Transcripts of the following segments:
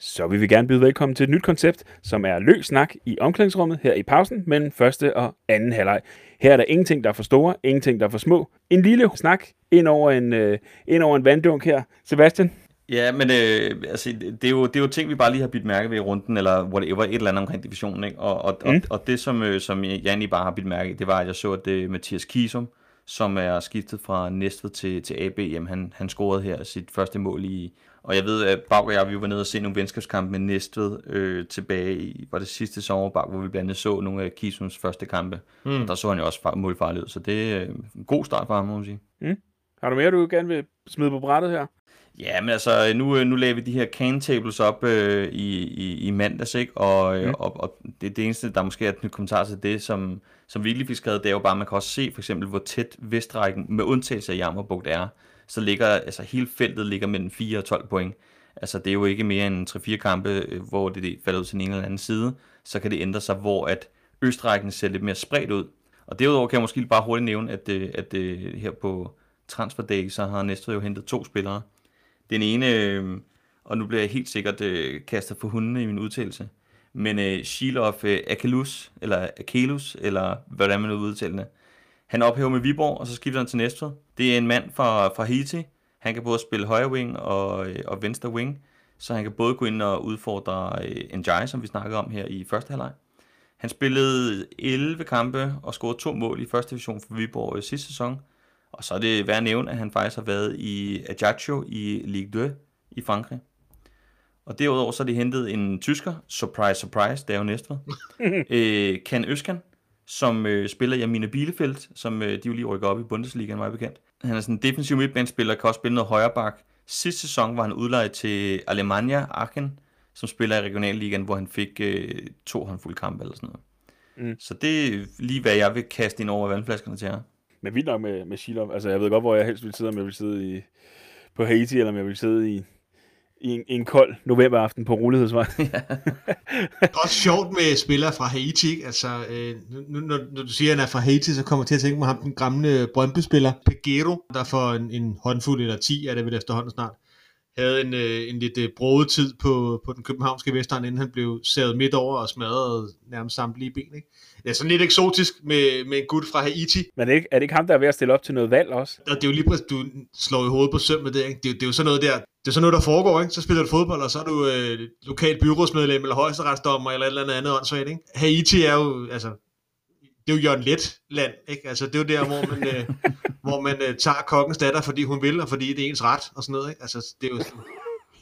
så vil vi gerne byde velkommen til et nyt koncept, som er løs snak i omklædningsrummet her i pausen mellem første og anden halvleg. Her er der ingenting, der er for store, ingenting, der er for små. En lille snak ind over en, øh, ind over en vanddunk her. Sebastian? Ja, men øh, altså, det, er jo, det er jo ting, vi bare lige har bidt mærke ved i runden, eller whatever, et eller andet omkring divisionen. Ikke? Og, og, mm. og, og det, som, øh, som egentlig bare har bidt mærke det var, at jeg så, at det Mathias Kisum, som er skiftet fra Næstved til, til AB, jamen han, han scorede her sit første mål i, og jeg ved, at Bag og jeg, vi var nede og se nogle venskabskampe med Næstved øh, tilbage i, var det sidste sommer, Bag, hvor vi blandt andet så nogle af Kisums første kampe. Mm. Der så han jo også målfarlig ud, så det er en god start for ham, må man sige. Mm. Har du mere, du gerne vil smide på brættet her? Ja, men altså, nu, nu lavede vi de her can tables op øh, i, i, i mandags, ikke? Og, mm. og, og det, det eneste, der måske er et nyt kommentar til det, som, som virkelig fik skrevet, det er jo bare, at man kan også se for eksempel, hvor tæt Vestrækken, med undtagelse af Jammerbugt er, så ligger, altså hele feltet ligger mellem 4 og 12 point. Altså det er jo ikke mere end 3-4 kampe, øh, hvor det falder ud til en eller anden side, så kan det ændre sig, hvor at Østrækken ser lidt mere spredt ud. Og derudover kan jeg måske bare hurtigt nævne, at, øh, at, at her på Transfer Day, så har Næstved jo hentet to spillere, den ene, og nu bliver jeg helt sikkert kastet for hundene i min udtalelse, men øh, Shilov øh, Akelus, eller Akelus, eller hvordan man nu udtaler det, han ophæver med Viborg, og så skifter han til Næstved. Det er en mand fra, fra Haiti. Han kan både spille højre wing og, øh, og venstre wing, så han kan både gå ind og udfordre øh, Njai, som vi snakkede om her i første halvleg. Han spillede 11 kampe og scorede to mål i første division for Viborg i sidste sæson, og så er det værd at nævne, at han faktisk har været i Ajaccio i Ligue 2 i Frankrig. Og derudover så er de hentet en tysker, surprise, surprise, det er jo Næstved, øh, Ken Øskan, som øh, spiller i Amina Bielefeld, som øh, de jo lige rykker op i Bundesliga, meget bekendt. Han er sådan en defensiv midtbanespiller, kan også spille noget højre bak. Sidste sæson var han udlejet til Alemannia Aachen, som spiller i regionalligaen, hvor han fik øh, to håndfulde kampe eller sådan noget. Mm. Så det er lige, hvad jeg vil kaste ind over vandflaskerne til jer. Men vildt nok med, med Shilov. Altså, jeg ved godt, hvor jeg helst vil sidde, om jeg vil sidde i, på Haiti, eller om jeg vil sidde i, i en, en kold novemberaften på Rolighedsvej. Ja. det er også sjovt med spillere fra Haiti. Ikke? Altså, øh, nu, når, når, du siger, at han er fra Haiti, så kommer jeg til at tænke mig ham, den gamle Brøndby-spiller, Pegero, der for en, en håndfuld eller 10 er det vel efterhånden snart, havde en, øh, en lidt øh, broet tid på, på den københavnske Vestegn, inden han blev savet midt over og smadret nærmest samtlige ben. Ikke? Det er sådan lidt eksotisk med, med en gut fra Haiti. Men er det, ikke, er det ikke ham, der er ved at stille op til noget valg også? Og det er jo lige præcis, du slår i hovedet på søm med det. Ikke? Det, det, er jo sådan noget der, det er sådan noget, der foregår, ikke? Så spiller du fodbold, og så er du øh, lokalt byrådsmedlem eller højesteretsdommer eller et eller andet åndssvagt, ikke? Haiti er jo, altså, det er jo Jørgen Let land, ikke? Altså, det er jo der, hvor man, øh, hvor man øh, tager kokkens datter, fordi hun vil, og fordi det er ens ret, og sådan noget, ikke? Altså, det er jo sådan,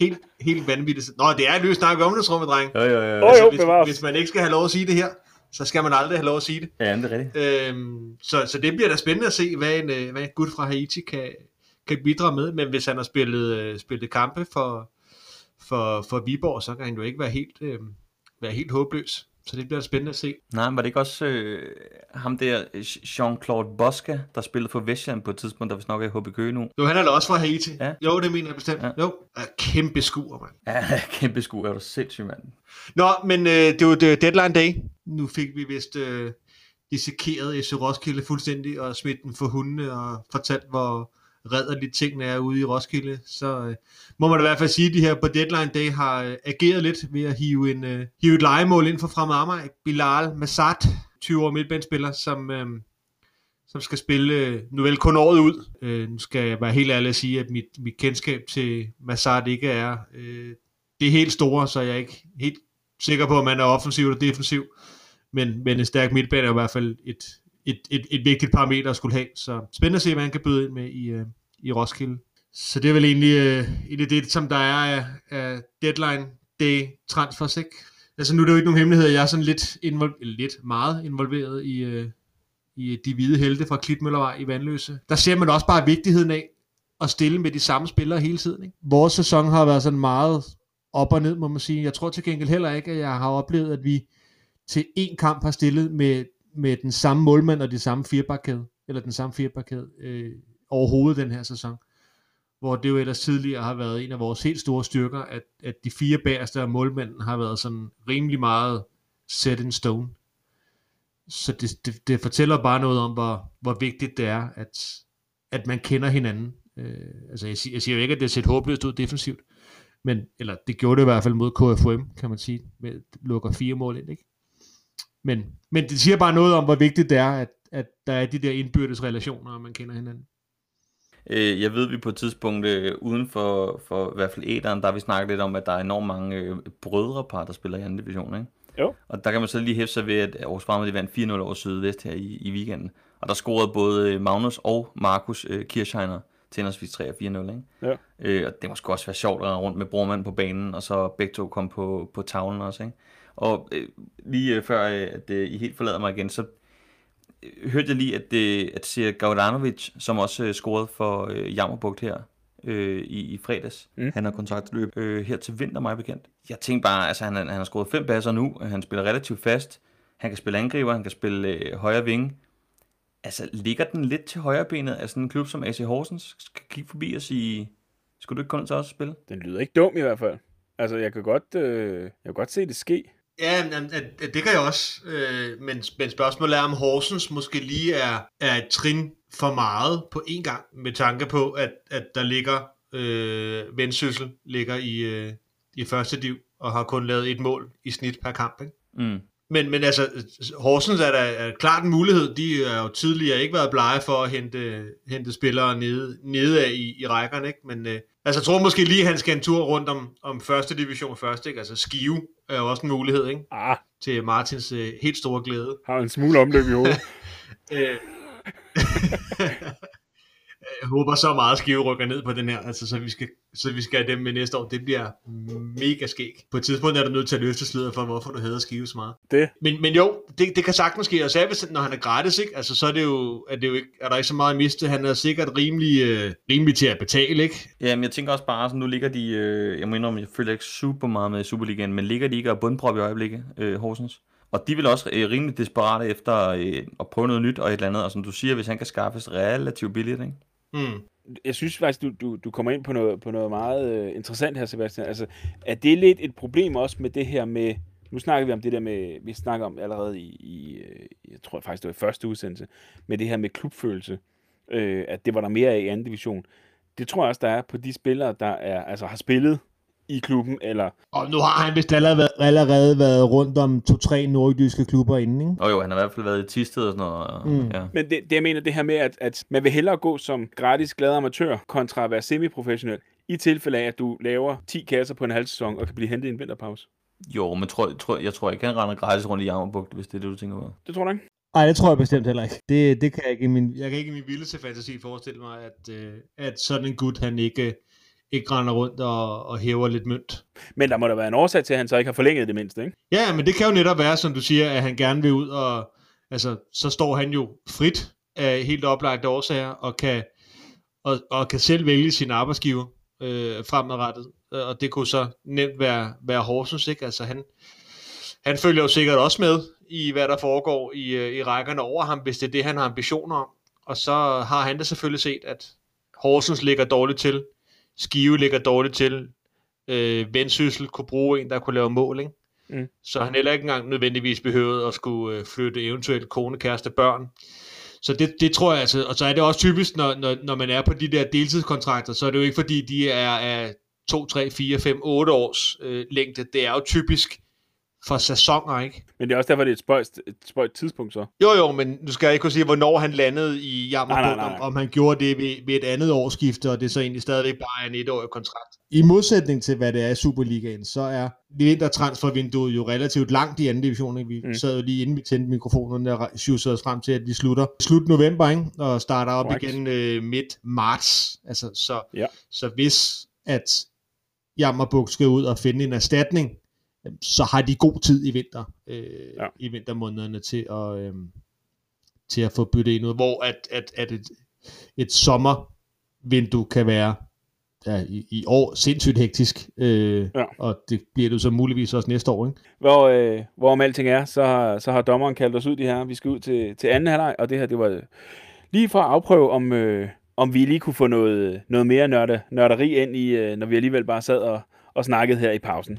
helt, helt vanvittigt. Nå, det er løst snak om det, dreng. Jo, jo, jo. Altså, hvis, hvis, man ikke skal have lov at sige det her, så skal man aldrig have lov at sige det. Ja, det er rigtigt. Øhm, så, så det bliver da spændende at se, hvad en, øh, hvad en gut fra Haiti kan, kan bidrage med, men hvis han har spillet, øh, spillet kampe for, for, for Viborg, så kan han jo ikke være helt, øh, være helt håbløs. Så det bliver spændende at se. Nej, var det ikke også øh, ham der, Jean-Claude Bosca, der spillede for Vestjylland på et tidspunkt, der vi snakker i HB Køge nu? Jo, han er da også fra Haiti. Ja. Jo, det mener jeg bestemt. Ja. Jo, er kæmpe skuer, mand. Ja, kæmpe skuer, er du sindssygt, mand. Nå, men øh, det var det deadline day. Nu fik vi vist øh, dissekeret FC Roskilde fuldstændig, og smidt den for hundene, og fortalt, hvor redderligt tingene er ude i Roskilde, så øh, må man i hvert fald sige, at de her på deadline day har øh, ageret lidt ved at hive, en, øh, hive et legemål ind for Fremad Amager. Bilal Massad, 20 år midtbanespiller, som, øh, som skal spille øh, nu vel kun året ud. Øh, nu skal jeg være helt ærlig at sige, at mit, mit kendskab til Massad ikke er øh, det er helt store, så jeg er ikke helt sikker på, om man er offensiv eller defensiv. Men, men en stærk midtbane er i hvert fald et, et, et, et vigtigt parameter at skulle have. Så spændende at se, hvad han kan byde ind med i, øh, i Roskilde. Så det er vel egentlig, øh, egentlig det, som der er af, af deadline day transfers, ikke? Altså nu er det jo ikke nogen hemmelighed, jeg er sådan lidt, involver- lidt meget involveret i, øh, i de hvide helte fra Klitmøllervej i Vandløse. Der ser man også bare vigtigheden af at stille med de samme spillere hele tiden. Ikke? Vores sæson har været sådan meget op og ned, må man sige. Jeg tror til gengæld heller ikke, at jeg har oplevet, at vi til én kamp har stillet med med den samme målmand og de samme firebakkæde, eller den samme firebakkæde øh, overhovedet den her sæson. Hvor det jo ellers tidligere har været en af vores helt store styrker, at, at de fire bagerste af målmanden har været sådan rimelig meget set in stone. Så det, det, det fortæller bare noget om, hvor, hvor vigtigt det er, at, at man kender hinanden. Øh, altså jeg, jeg siger jo ikke, at det er set håbløst ud defensivt, Men, eller det gjorde det i hvert fald mod KFM, kan man sige, med lukker fire mål ind, ikke? Men, men det siger bare noget om, hvor vigtigt det er, at, at der er de der indbyrdes relationer, og man kender hinanden. Øh, jeg ved, vi på et tidspunkt øh, uden for, for i hvert fald æderen, der har vi snakket lidt om, at der er enormt mange øh, brødrepar, der spiller i anden division, ikke? Jo. Og der kan man så lige hæfte sig ved, at Aarhus Fremad vandt 4-0 over Sydvest her i, i weekenden. Og der scorede både øh, Magnus og Markus øh, Kirchheiner til henholdsvis 3 og 4-0, ikke? Ja. Øh, og det må sgu også være sjovt at rende rundt med brormand på banen, og så begge to kom på, på tavlen også, ikke? Og øh, lige øh, før øh, at øh, I helt forlader mig igen, så øh, hørte jeg lige, at, øh, at Sir Gaudanovic, som også øh, scorede for øh, Jammerbugt her øh, i, i fredags, Mm. han har kontraktløb øh, her til vinter, mig bekendt. Jeg tænkte bare, altså han, han har scoret fem passer nu, han spiller relativt fast, han kan spille angriber, han kan spille øh, højre vinge. Altså, ligger den lidt til højre benet af sådan en klub som AC Horsens? Skal kigge forbi og sige, skulle du ikke komme til os at spille? Den lyder ikke dum i hvert fald. Altså, jeg kan godt, øh, jeg kan godt se det ske. Ja, men, det kan jeg også. Øh, men, men spørgsmålet er, om Horsens måske lige er, er et trin for meget på én gang, med tanke på, at, at der ligger øh, Vendsyssel ligger i, øh, i første div, og har kun lavet et mål i snit per kamp. Ikke? Mm. Men, men altså, Horsens er der er klart en mulighed. De har jo tidligere ikke været blege for at hente, hente spillere nede, nede af i, i rækkerne. Ikke? Men øh, altså, jeg tror måske lige, han skal en tur rundt om, om første division først. Ikke? Altså Skive er jo også en mulighed ikke? Ah, til Martins øh, helt store glæde. har en smule omløb i hovedet. Øh, jeg håber så meget, at Skive rykker ned på den her, altså, så, vi skal, så vi skal have dem med næste år. Det bliver mega skæg. På et tidspunkt er du nødt til at løfte sløret for, hvorfor du hader Skive så meget. Det. Men, men jo, det, det kan sagtens ske, og særligt når han er gratis, ikke? Altså, så er det jo, er det jo ikke, er der ikke så meget at miste. Han er sikkert rimelig, øh, rimelig til at betale, ikke? Jamen, jeg tænker også bare, sådan, nu ligger de, øh, jeg må indrømme, jeg følger ikke super meget med i Superligaen, men ligger de ikke og bundprop i øjeblikket, øh, Horsens? Og de vil også øh, rimelig desperate efter øh, at prøve noget nyt og et eller andet, og som du siger, hvis han kan skaffes relativt billigt, ikke? Mm. Jeg synes faktisk, du, du, du kommer ind på noget, på noget meget øh, interessant her, Sebastian. Altså, er det lidt et problem også med det her med... Nu snakker vi om det der med... Vi snakker om allerede i... i øh, jeg tror faktisk, det var i første udsendelse. Med det her med klubfølelse. Øh, at det var der mere af i anden division. Det tror jeg også, der er på de spillere, der er, altså, har spillet i klubben, eller Og nu har han vist allerede, allerede været rundt om to-tre nordjyske klubber inden, ikke? Og jo, han har i hvert fald været i Tisted og sådan noget. Og, Mm. ja. Men det, det jeg mener, det her med, at, at man vil hellere gå som gratis glad amatør, kontra at være semiprofessionel, i tilfælde af, at du laver 10 kasser på en halv sæson, og kan blive hentet i en vinterpause. Jo, men tror, tror, jeg tror ikke, han render gratis rundt i Jammerbugt, hvis det er det, du tænker på. Det tror du ikke? Nej, det tror jeg bestemt heller ikke. Det, det kan jeg ikke i min, jeg kan ikke i min vildeste fantasi forestille mig, at, øh, at sådan en gut, han ikke, ikke render rundt og, og hæver lidt mønt. Men der må der være en årsag til, at han så ikke har forlænget det mindste, ikke? Ja, men det kan jo netop være, som du siger, at han gerne vil ud, og altså, så står han jo frit af helt oplagte årsager, og kan, og, og kan selv vælge sin arbejdsgiver øh, fremadrettet. Og det kunne så nemt være, være Horsens, ikke? Altså han, han følger jo sikkert også med i, hvad der foregår i, øh, i rækkerne over ham, hvis det er det, han har ambitioner om. Og så har han da selvfølgelig set, at Horsens ligger dårligt til, Skive ligger dårligt til, øh, Vendsyssel kunne bruge en, der kunne lave mål, ikke? Mm. Så han heller ikke engang nødvendigvis behøvede at skulle øh, flytte eventuelt kone, kæreste, børn. Så det, det tror jeg altså, og så er det også typisk, når, når, når man er på de der deltidskontrakter, så er det jo ikke fordi, de er af 2, 3, 4, 5, 8 års øh, længde. Det er jo typisk for sæsoner, ikke? Men det er også derfor, det er et spøjt, et spøjt tidspunkt så. Jo, jo, men nu skal jeg ikke kunne sige, hvornår han landede i nej, om, om han gjorde det ved, ved et andet årsskifte, og det så egentlig stadigvæk bare er en etårig kontrakt. I modsætning til, hvad det er i Superligaen, så er vintertransfervinduet jo relativt langt i anden division. Ikke? Vi Mm. sad jo lige inden vi tændte mikrofonerne og sjusede os frem til, at de slutter slut november, ikke? og starter op Korrekt. igen øh, midt marts. Altså, så, Ja. så hvis at Jammerbugt skal ud og finde en erstatning, så har de god tid i vinter, øh, Ja. i vintermånederne til at, øh, til at få byttet ind ud, hvor at, at, at et, et sommervindue kan være ja, i, i år sindssygt hektisk, øh, Ja. og det bliver det så muligvis også næste år, ikke? Hvor, øh, hvorom alting er, så har, så har dommeren kaldt os ud de her. Vi skal ud til, til anden halvleg, og det her, det var øh, lige for at afprøve, om, øh, om vi lige kunne få noget, noget mere nørde, nørderi ind i, øh, når vi alligevel bare sad og, og snakkede her i pausen.